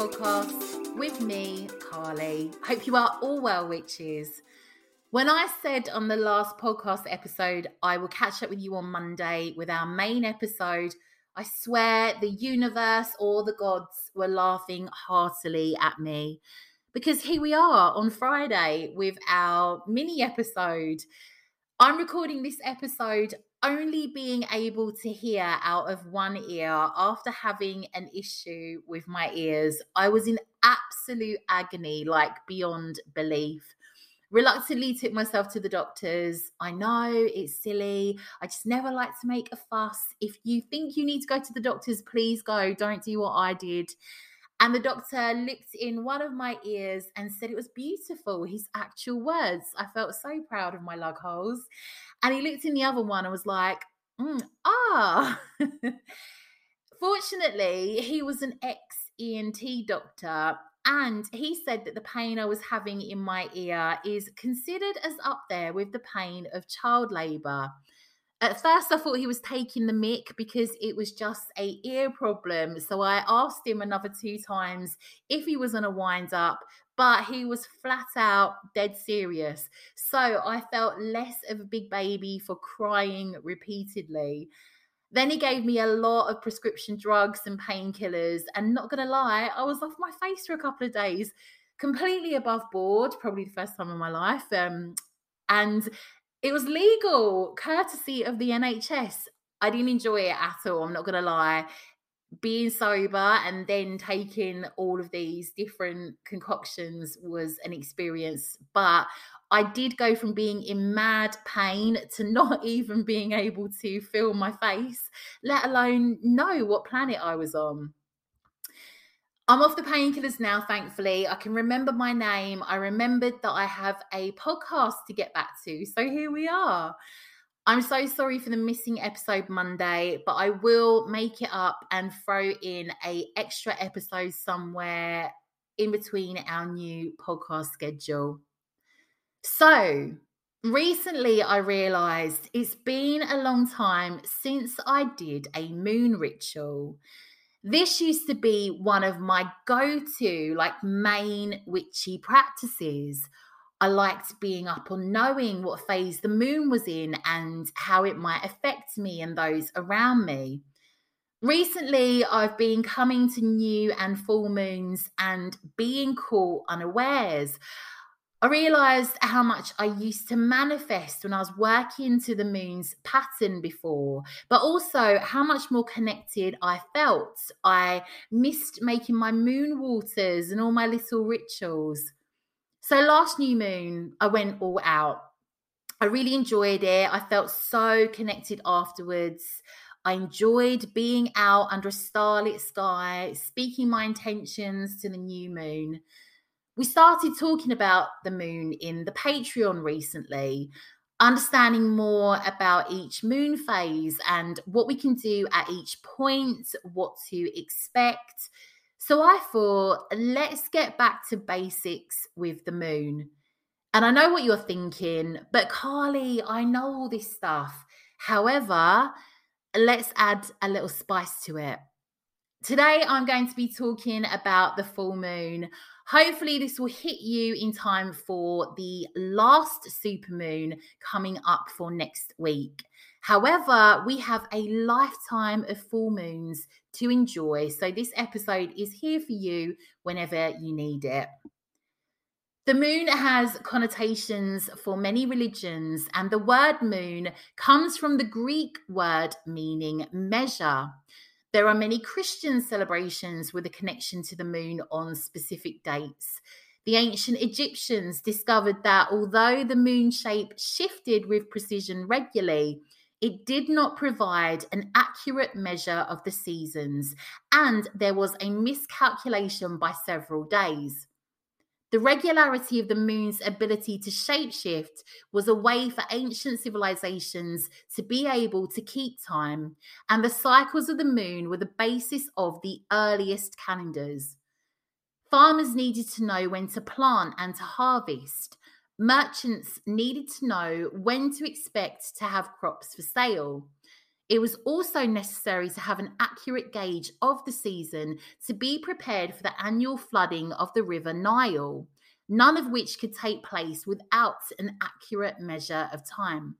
Podcast with me, Carly. Hope you are all well, witches. When I said on the last podcast episode, I will catch up with you on Monday with our main episode, I swear the universe or the gods were laughing heartily at me because here we are on Friday with our mini episode. I'm recording this episode only being able to hear out of one ear after having an issue with my ears. I was in absolute agony, like beyond belief. Reluctantly took myself to the doctors. I know it's silly. I just never like to make a fuss. If you think you need to go to the doctors, please go. Don't do what I did. And the doctor looked in one of my ears and said it was beautiful. His actual words. I felt so proud of my lug holes. And he looked in the other one and was like, "Mm, ah. Fortunately, he was an ex ENT doctor. And he said that the pain I was having in my ear is considered as up there with the pain of child labor. At first, I thought he was taking the mic because it was just a ear problem. So I asked him another two times if he was on a wind up, but he was flat out dead serious. So I felt less of a big baby for crying repeatedly. Then he gave me a lot of prescription drugs and painkillers. And not gonna lie, I was off my face for a couple of days, completely above board, probably the first time in my life. Um, and it was legal, courtesy of the NHS. I didn't enjoy it at all. I'm not gonna lie. Being sober and then taking all of these different concoctions was an experience, but I did go from being in mad pain to not even being able to feel my face, let alone know what planet I was on. I'm off the painkillers now, thankfully. I can remember my name. I remembered that I have a podcast to get back to. So here we are. I'm so sorry for the missing episode Monday, but I will make it up and throw in a extra episode somewhere in between our new podcast schedule. So, recently I realized it's been a long time since I did a moon ritual. This used to be one of my go to, like, main witchy practices. I liked being up on knowing what phase the moon was in and how it might affect me and those around me. Recently, I've been coming to new and full moons and being caught unawares. I realized how much I used to manifest when I was working to the moon's pattern before, but also how much more connected I felt. I missed making my moon waters and all my little rituals. So last new moon, I went all out. I really enjoyed it. I felt so connected afterwards. I enjoyed being out under a starlit sky, speaking my intentions to the new moon we started talking about the moon in the Patreon recently, understanding more about each moon phase and what we can do at each point, what to expect. So I thought, let's get back to basics with the moon. And I know what you're thinking, but Carly, I know all this stuff. However, let's add a little spice to it. Today, I'm going to be talking about the full moon. Hopefully, this will hit you in time for the last super moon coming up for next week. However, we have a lifetime of full moons to enjoy. So, this episode is here for you whenever you need it. The moon has connotations for many religions, and the word moon comes from the Greek word meaning measure. There are many Christian celebrations with a connection to the moon on specific dates. The ancient Egyptians discovered that although the moon shape shifted with precision regularly, it did not provide an accurate measure of the seasons, and there was a miscalculation by several days. The regularity of the moon's ability to shapeshift was a way for ancient civilizations to be able to keep time, and the cycles of the moon were the basis of the earliest calendars. Farmers needed to know when to plant and to harvest. Merchants needed to know when to expect to have crops for sale. It was also necessary to have an accurate gauge of the season to be prepared for the annual flooding of the River Nile, none of which could take place without an accurate measure of time.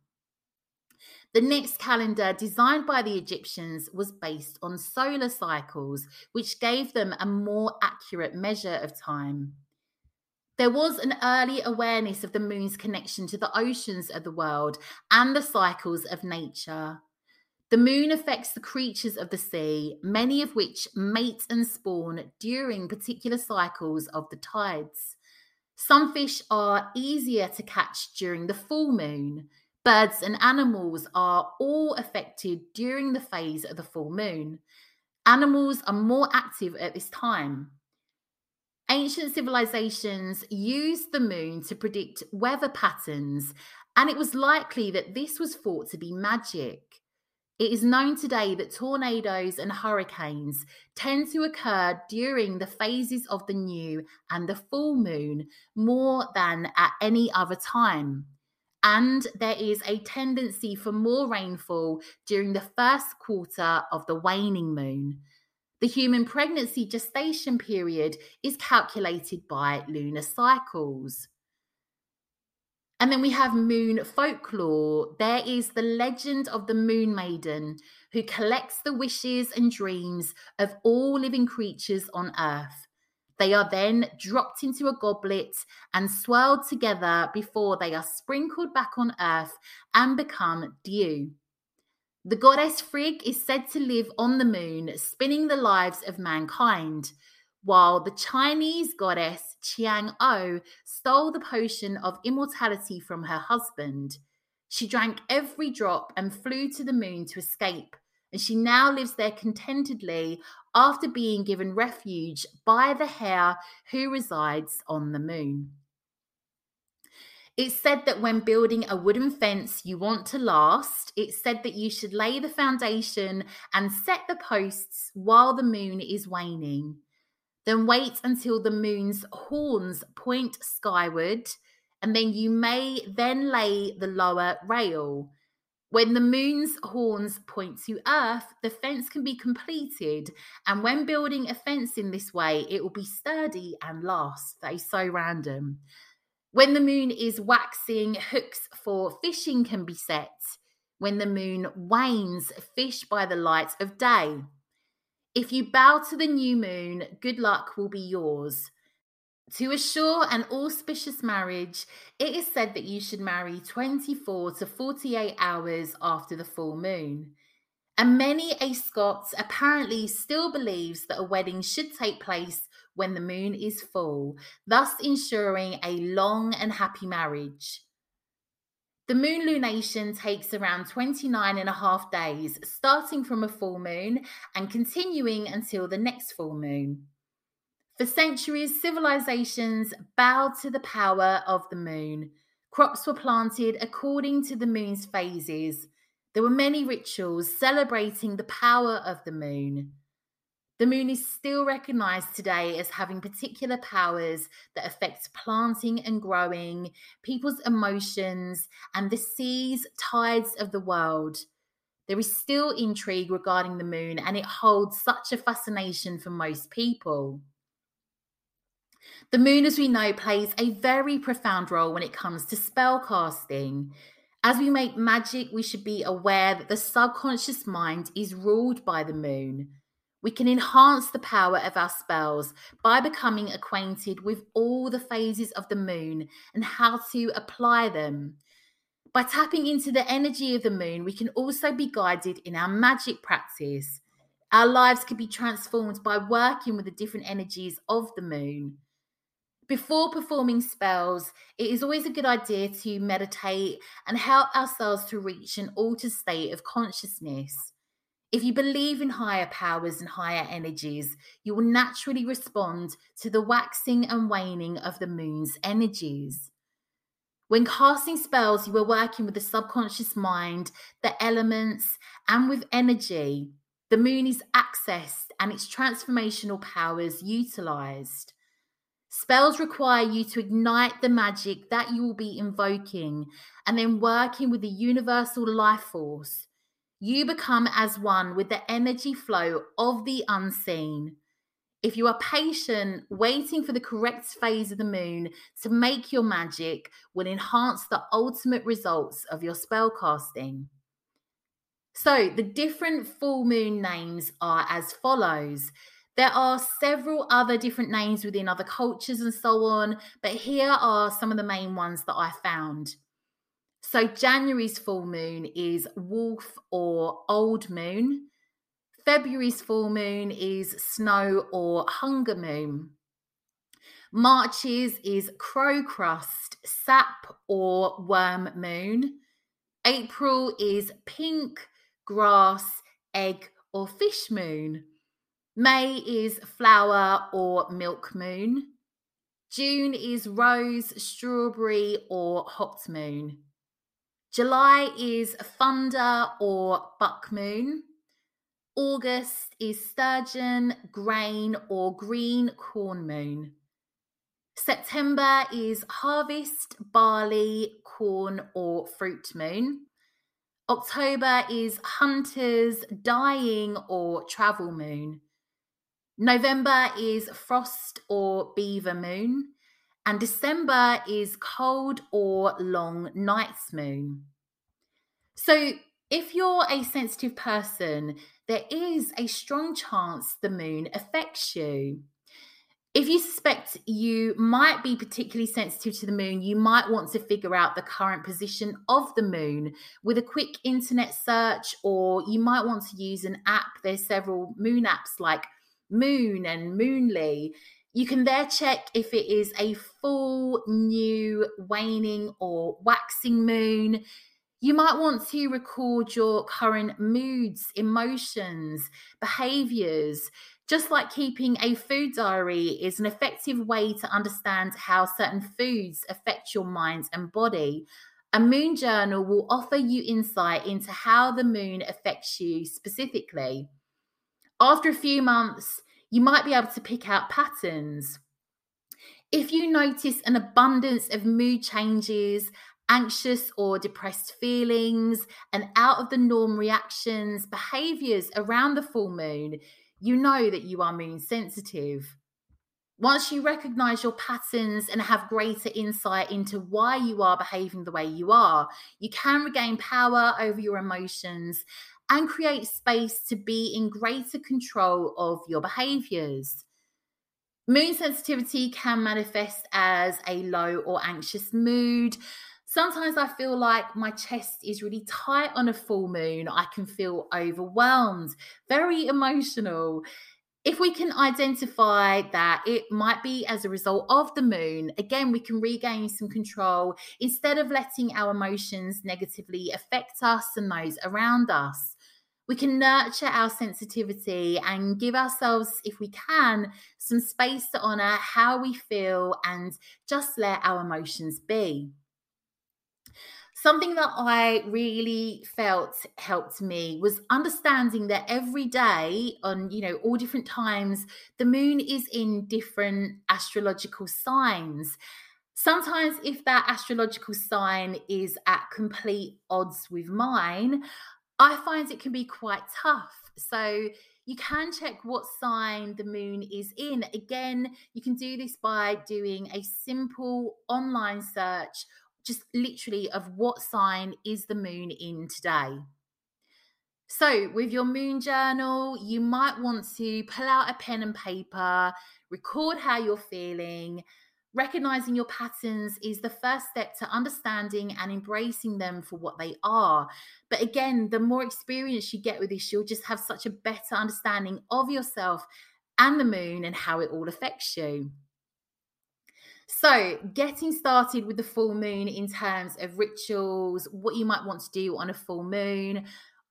The next calendar, designed by the Egyptians, was based on solar cycles, which gave them a more accurate measure of time. There was an early awareness of the moon's connection to the oceans of the world and the cycles of nature. The moon affects the creatures of the sea, many of which mate and spawn during particular cycles of the tides. Some fish are easier to catch during the full moon. Birds and animals are all affected during the phase of the full moon. Animals are more active at this time. Ancient civilizations used the moon to predict weather patterns, and it was likely that this was thought to be magic. It is known today that tornadoes and hurricanes tend to occur during the phases of the new and the full moon more than at any other time. And there is a tendency for more rainfall during the first quarter of the waning moon. The human pregnancy gestation period is calculated by lunar cycles. And then we have moon folklore. There is the legend of the moon maiden who collects the wishes and dreams of all living creatures on earth. They are then dropped into a goblet and swirled together before they are sprinkled back on earth and become dew. The goddess Frigg is said to live on the moon, spinning the lives of mankind while the Chinese goddess Chang'e stole the potion of immortality from her husband. She drank every drop and flew to the moon to escape, and she now lives there contentedly after being given refuge by the hare who resides on the moon. It's said that when building a wooden fence you want to last, it's said that you should lay the foundation and set the posts while the moon is waning. Then wait until the moon's horns point skyward, and then you may then lay the lower rail. When the moon's horns point to earth, the fence can be completed. And when building a fence in this way, it will be sturdy and last. That is so random. When the moon is waxing, hooks for fishing can be set. When the moon wanes, fish by the light of day. If you bow to the new moon, good luck will be yours. To assure an auspicious marriage, it is said that you should marry 24 to 48 hours after the full moon. And many a Scots apparently still believes that a wedding should take place when the moon is full, thus ensuring a long and happy marriage. The moon lunation takes around 29 and a half days, starting from a full moon and continuing until the next full moon. For centuries, civilizations bowed to the power of the moon. Crops were planted according to the moon's phases. There were many rituals celebrating the power of the moon. The moon is still recognized today as having particular powers that affect planting and growing, people's emotions, and the seas, tides of the world. There is still intrigue regarding the moon, and it holds such a fascination for most people. The moon, as we know, plays a very profound role when it comes to spell casting. As we make magic, we should be aware that the subconscious mind is ruled by the moon. We can enhance the power of our spells by becoming acquainted with all the phases of the moon and how to apply them. By tapping into the energy of the moon, we can also be guided in our magic practice. Our lives can be transformed by working with the different energies of the moon. Before performing spells, it is always a good idea to meditate and help ourselves to reach an altered state of consciousness. If you believe in higher powers and higher energies, you will naturally respond to the waxing and waning of the moon's energies. When casting spells, you are working with the subconscious mind, the elements, and with energy. The moon is accessed and its transformational powers utilized. Spells require you to ignite the magic that you will be invoking and then working with the universal life force you become as one with the energy flow of the unseen. If you are patient, waiting for the correct phase of the moon to make your magic will enhance the ultimate results of your spell casting. So, the different full moon names are as follows. There are several other different names within other cultures and so on, but here are some of the main ones that I found. So January's full moon is wolf or old moon. February's full moon is snow or hunger moon. March's is crow crust, sap or worm moon. April is pink, grass, egg or fish moon. May is flower or milk moon. June is rose, strawberry or hot moon. July is thunder or buck moon. August is sturgeon, grain, or green corn moon. September is harvest, barley, corn, or fruit moon. October is hunters, dying, or travel moon. November is frost or beaver moon and December is cold or long night's moon. So, if you're a sensitive person, there is a strong chance the moon affects you. If you suspect you might be particularly sensitive to the moon, you might want to figure out the current position of the moon with a quick internet search, or you might want to use an app. There's several moon apps like Moon and Moonly you can there check if it is a full, new, waning, or waxing moon. You might want to record your current moods, emotions, behaviors. Just like keeping a food diary is an effective way to understand how certain foods affect your mind and body, a moon journal will offer you insight into how the moon affects you specifically. After a few months, you might be able to pick out patterns. If you notice an abundance of mood changes, anxious or depressed feelings, and out of the norm reactions, behaviors around the full moon, you know that you are moon sensitive. Once you recognize your patterns and have greater insight into why you are behaving the way you are, you can regain power over your emotions and create space to be in greater control of your behaviors. Moon sensitivity can manifest as a low or anxious mood. Sometimes I feel like my chest is really tight on a full moon. I can feel overwhelmed, very emotional. If we can identify that it might be as a result of the moon, again, we can regain some control instead of letting our emotions negatively affect us and those around us we can nurture our sensitivity and give ourselves, if we can, some space to honor how we feel and just let our emotions be. Something that I really felt helped me was understanding that every day, on you know all different times, the moon is in different astrological signs. Sometimes, if that astrological sign is at complete odds with mine, I find it can be quite tough. So you can check what sign the moon is in. Again, you can do this by doing a simple online search, just literally of what sign is the moon in today. So, with your moon journal, you might want to pull out a pen and paper, record how you're feeling. Recognizing your patterns is the first step to understanding and embracing them for what they are. But again, the more experience you get with this, you'll just have such a better understanding of yourself and the moon and how it all affects you. So, getting started with the full moon in terms of rituals, what you might want to do on a full moon,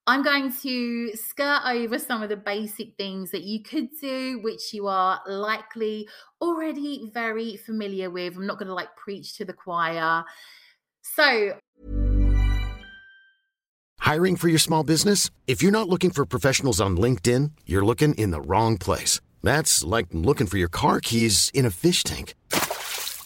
I'm going to skirt over some of the basic things that you could do, which you are likely already very familiar with. I'm not going to like preach to the choir. So, hiring for your small business? If you're not looking for professionals on LinkedIn, you're looking in the wrong place. That's like looking for your car keys in a fish tank.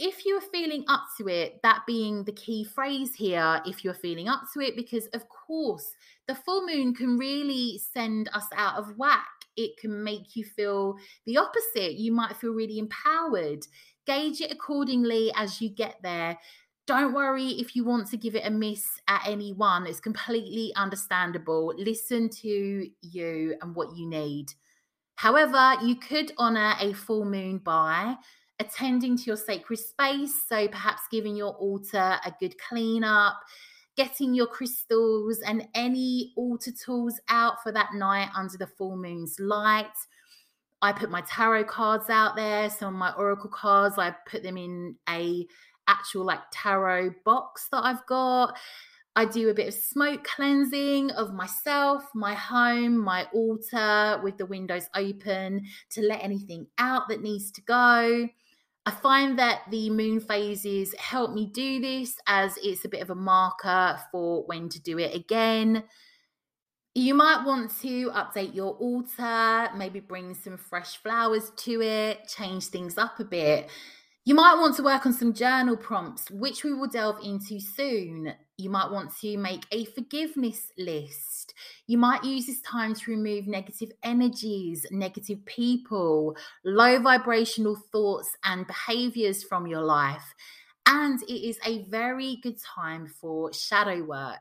if you're feeling up to it, that being the key phrase here, if you're feeling up to it, because of course, the full moon can really send us out of whack. It can make you feel the opposite. You might feel really empowered. Gauge it accordingly as you get there. Don't worry if you want to give it a miss at any one, it's completely understandable. Listen to you and what you need. However, you could honor a full moon by attending to your sacred space. So perhaps giving your altar a good clean up, getting your crystals and any altar tools out for that night under the full moon's light. I put my tarot cards out there, some of my oracle cards, I put them in a actual like tarot box that I've got. I do a bit of smoke cleansing of myself, my home, my altar with the windows open to let anything out that needs to go. I find that the moon phases help me do this as it's a bit of a marker for when to do it again. You might want to update your altar, maybe bring some fresh flowers to it, change things up a bit. You might want to work on some journal prompts, which we will delve into soon. You might want to make a forgiveness list you might use this time to remove negative energies, negative people, low vibrational thoughts and behaviors from your life. And it is a very good time for shadow work.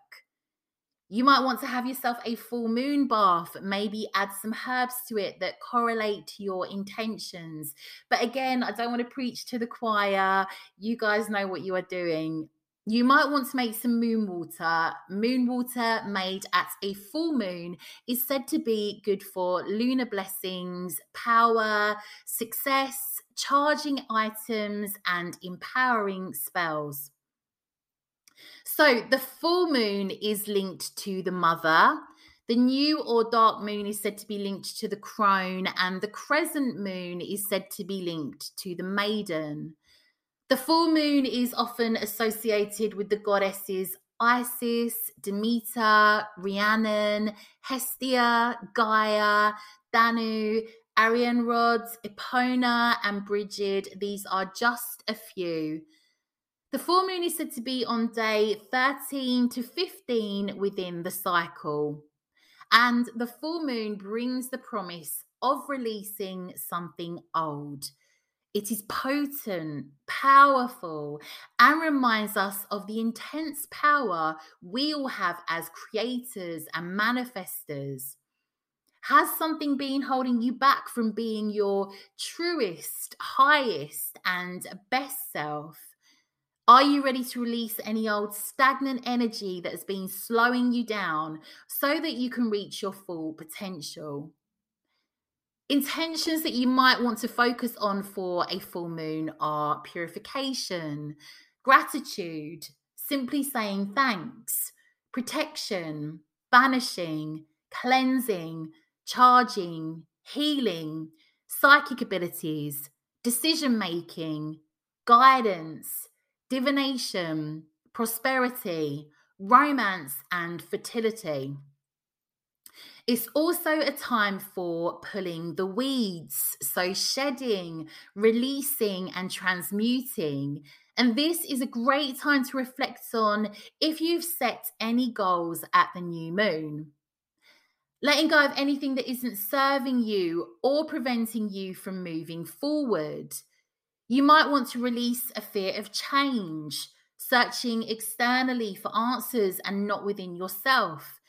You might want to have yourself a full moon bath, maybe add some herbs to it that correlate to your intentions. But again, I don't want to preach to the choir. You guys know what you are doing. You might want to make some moon water. Moon water made at a full moon is said to be good for lunar blessings, power, success, charging items, and empowering spells. So, the full moon is linked to the mother. The new or dark moon is said to be linked to the crone, and the crescent moon is said to be linked to the maiden. The full moon is often associated with the goddesses Isis, Demeter, Rhiannon, Hestia, Gaia, Danu, Arianrhod, Epona, and Brigid. These are just a few. The full moon is said to be on day 13 to 15 within the cycle. And the full moon brings the promise of releasing something old. It is potent, powerful, and reminds us of the intense power we all have as creators and manifestors. Has something been holding you back from being your truest, highest, and best self? Are you ready to release any old stagnant energy that has been slowing you down so that you can reach your full potential? Intentions that you might want to focus on for a full moon are purification, gratitude, simply saying thanks, protection, banishing, cleansing, charging, healing, psychic abilities, decision making, guidance, divination, prosperity, romance, and fertility. It's also a time for pulling the weeds, so shedding, releasing, and transmuting. And this is a great time to reflect on if you've set any goals at the new moon. Letting go of anything that isn't serving you or preventing you from moving forward. You might want to release a fear of change, searching externally for answers and not within yourself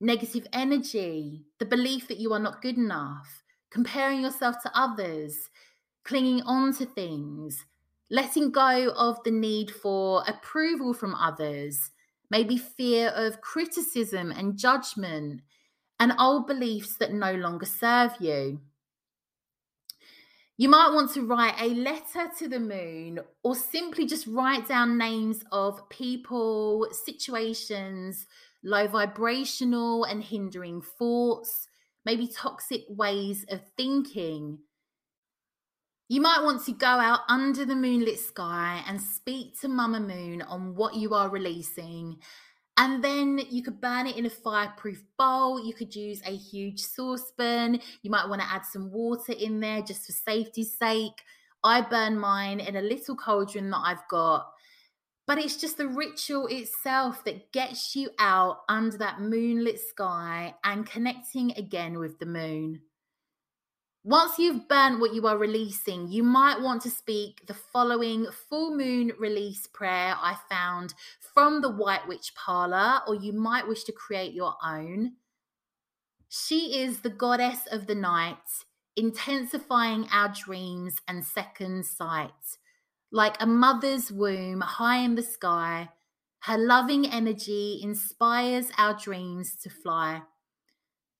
negative energy, the belief that you are not good enough, comparing yourself to others, clinging on to things, letting go of the need for approval from others, maybe fear of criticism and judgment, and old beliefs that no longer serve you. You might want to write a letter to the moon or simply just write down names of people, situations, low vibrational and hindering thoughts, maybe toxic ways of thinking. You might want to go out under the moonlit sky and speak to Mama Moon on what you are releasing. And then you could burn it in a fireproof bowl. You could use a huge saucepan. You might want to add some water in there just for safety's sake. I burn mine in a little cauldron that I've got but it's just the ritual itself that gets you out under that moonlit sky and connecting again with the moon. Once you've burnt what you are releasing, you might want to speak the following full moon release prayer I found from the White Witch Parlor, or you might wish to create your own. She is the goddess of the night, intensifying our dreams and second sight like a mother's womb high in the sky. Her loving energy inspires our dreams to fly.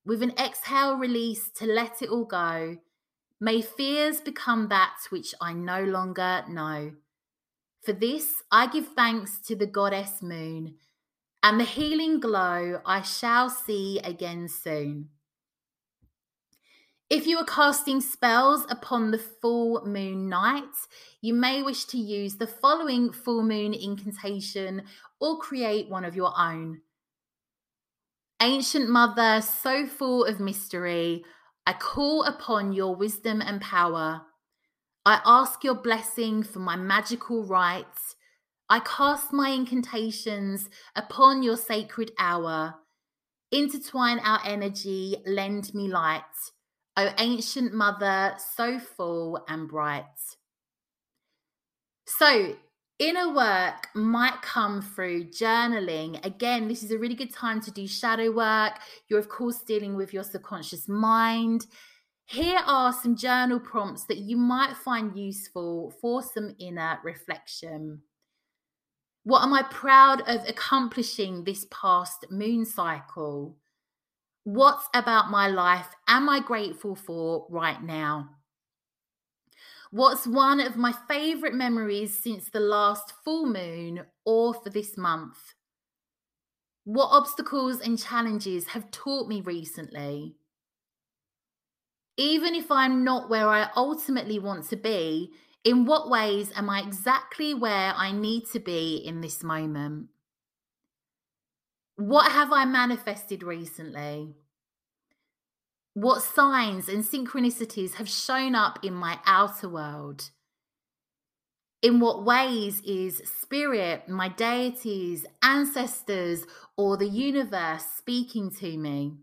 With an exhale release to let it all go, may fears become that which I no longer know. For this, I give thanks to the goddess moon, and the healing glow I shall see again soon. If you are casting spells upon the full moon night, you may wish to use the following full moon incantation or create one of your own. Ancient Mother, so full of mystery, I call upon your wisdom and power. I ask your blessing for my magical rites. I cast my incantations upon your sacred hour. Intertwine our energy, lend me light. O ancient mother, so full and bright. So, inner work might come through journaling. Again, this is a really good time to do shadow work. You're, of course, dealing with your subconscious mind. Here are some journal prompts that you might find useful for some inner reflection. What am I proud of accomplishing this past moon cycle? What about my life am I grateful for right now? What's one of my favorite memories since the last full moon or for this month? What obstacles and challenges have taught me recently? Even if I'm not where I ultimately want to be, in what ways am I exactly where I need to be in this moment? What have I manifested recently? What signs and synchronicities have shown up in my outer world? In what ways is spirit, my deities, ancestors, or the universe speaking to me?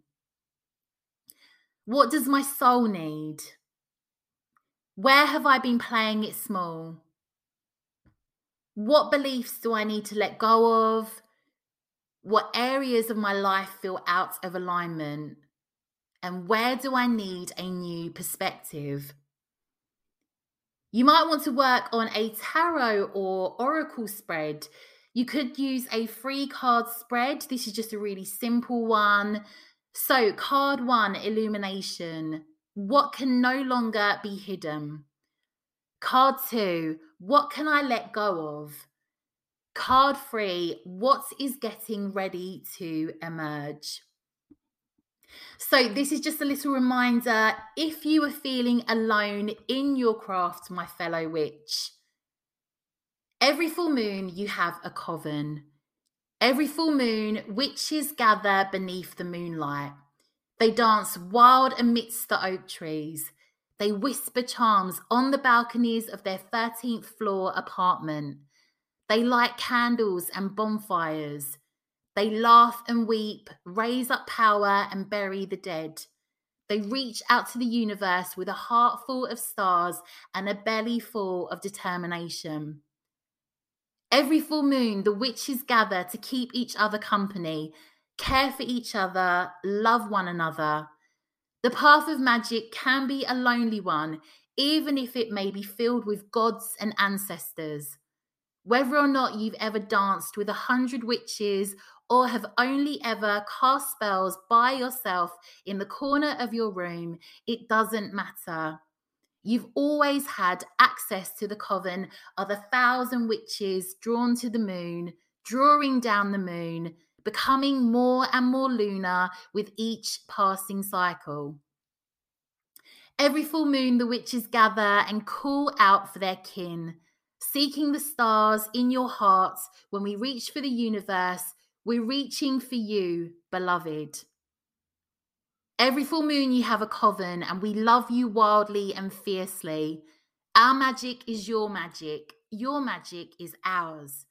What does my soul need? Where have I been playing it small? What beliefs do I need to let go of? What areas of my life feel out of alignment? And where do I need a new perspective? You might want to work on a tarot or oracle spread. You could use a free card spread. This is just a really simple one. So, card one, illumination. What can no longer be hidden? Card two, what can I let go of? Card three, what is getting ready to emerge? So, this is just a little reminder if you are feeling alone in your craft, my fellow witch, every full moon you have a coven. Every full moon, witches gather beneath the moonlight. They dance wild amidst the oak trees. They whisper charms on the balconies of their 13th floor apartment. They light candles and bonfires. They laugh and weep, raise up power and bury the dead. They reach out to the universe with a heart full of stars and a belly full of determination. Every full moon, the witches gather to keep each other company, care for each other, love one another. The path of magic can be a lonely one, even if it may be filled with gods and ancestors. Whether or not you've ever danced with a hundred witches or have only ever cast spells by yourself in the corner of your room, it doesn't matter. You've always had access to the coven of a thousand witches drawn to the moon, drawing down the moon, becoming more and more lunar with each passing cycle. Every full moon, the witches gather and call out for their kin, seeking the stars in your hearts. When we reach for the universe, we're reaching for you, beloved. Every full moon, you have a coven, and we love you wildly and fiercely. Our magic is your magic, your magic is ours.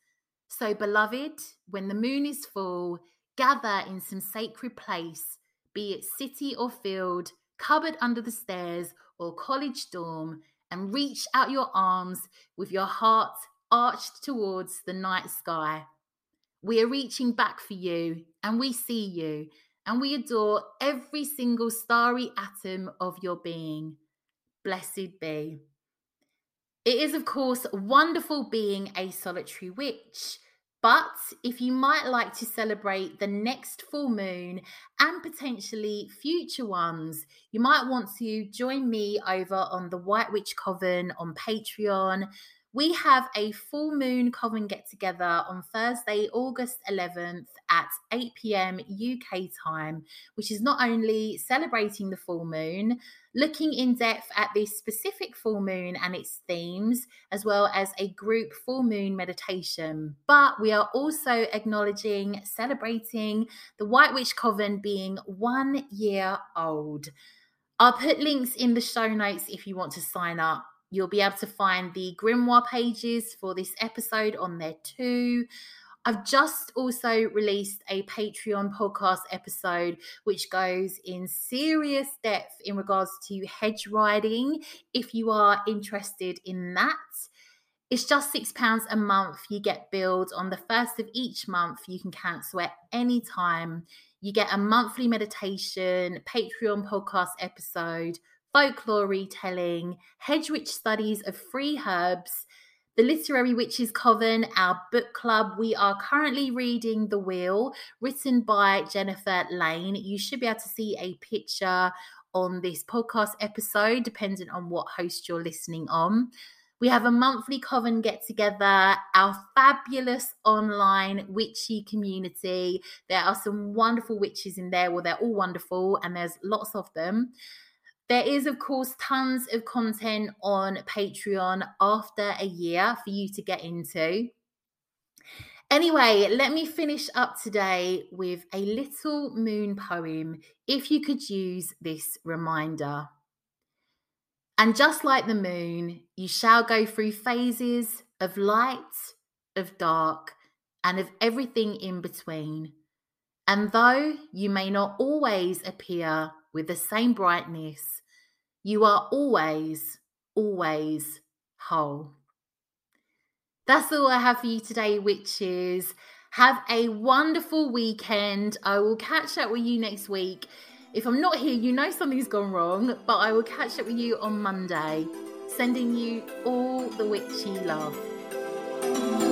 So, beloved, when the moon is full, gather in some sacred place, be it city or field, cupboard under the stairs, or college dorm, and reach out your arms with your heart arched towards the night sky. We are reaching back for you, and we see you, and we adore every single starry atom of your being. Blessed be. It is, of course, wonderful being a solitary witch. But if you might like to celebrate the next full moon and potentially future ones, you might want to join me over on the White Witch Coven on Patreon. We have a full moon coven get together on Thursday, August 11th at 8 pm UK time, which is not only celebrating the full moon, looking in depth at this specific full moon and its themes, as well as a group full moon meditation. But we are also acknowledging, celebrating the White Witch Coven being one year old. I'll put links in the show notes if you want to sign up. You'll be able to find the grimoire pages for this episode on there too. I've just also released a Patreon podcast episode which goes in serious depth in regards to hedge riding. If you are interested in that, it's just £6 a month. You get billed on the first of each month. You can cancel at any time. You get a monthly meditation, Patreon podcast episode, folklore retelling, hedge witch studies of free herbs, the Literary Witches Coven, our book club. We are currently reading The Wheel, written by Jennifer Lane. You should be able to see a picture on this podcast episode, depending on what host you're listening on. We have a monthly coven get together, our fabulous online witchy community. There are some wonderful witches in there. Well, they're all wonderful, and there's lots of them. There is, of course, tons of content on Patreon after a year for you to get into. Anyway, let me finish up today with a little moon poem if you could use this reminder. And just like the moon, you shall go through phases of light, of dark, and of everything in between. And though you may not always appear with the same brightness, you are always, always whole. That's all I have for you today, witches. Have a wonderful weekend. I will catch up with you next week. If I'm not here, you know something's gone wrong, but I will catch up with you on Monday. Sending you all the witchy love.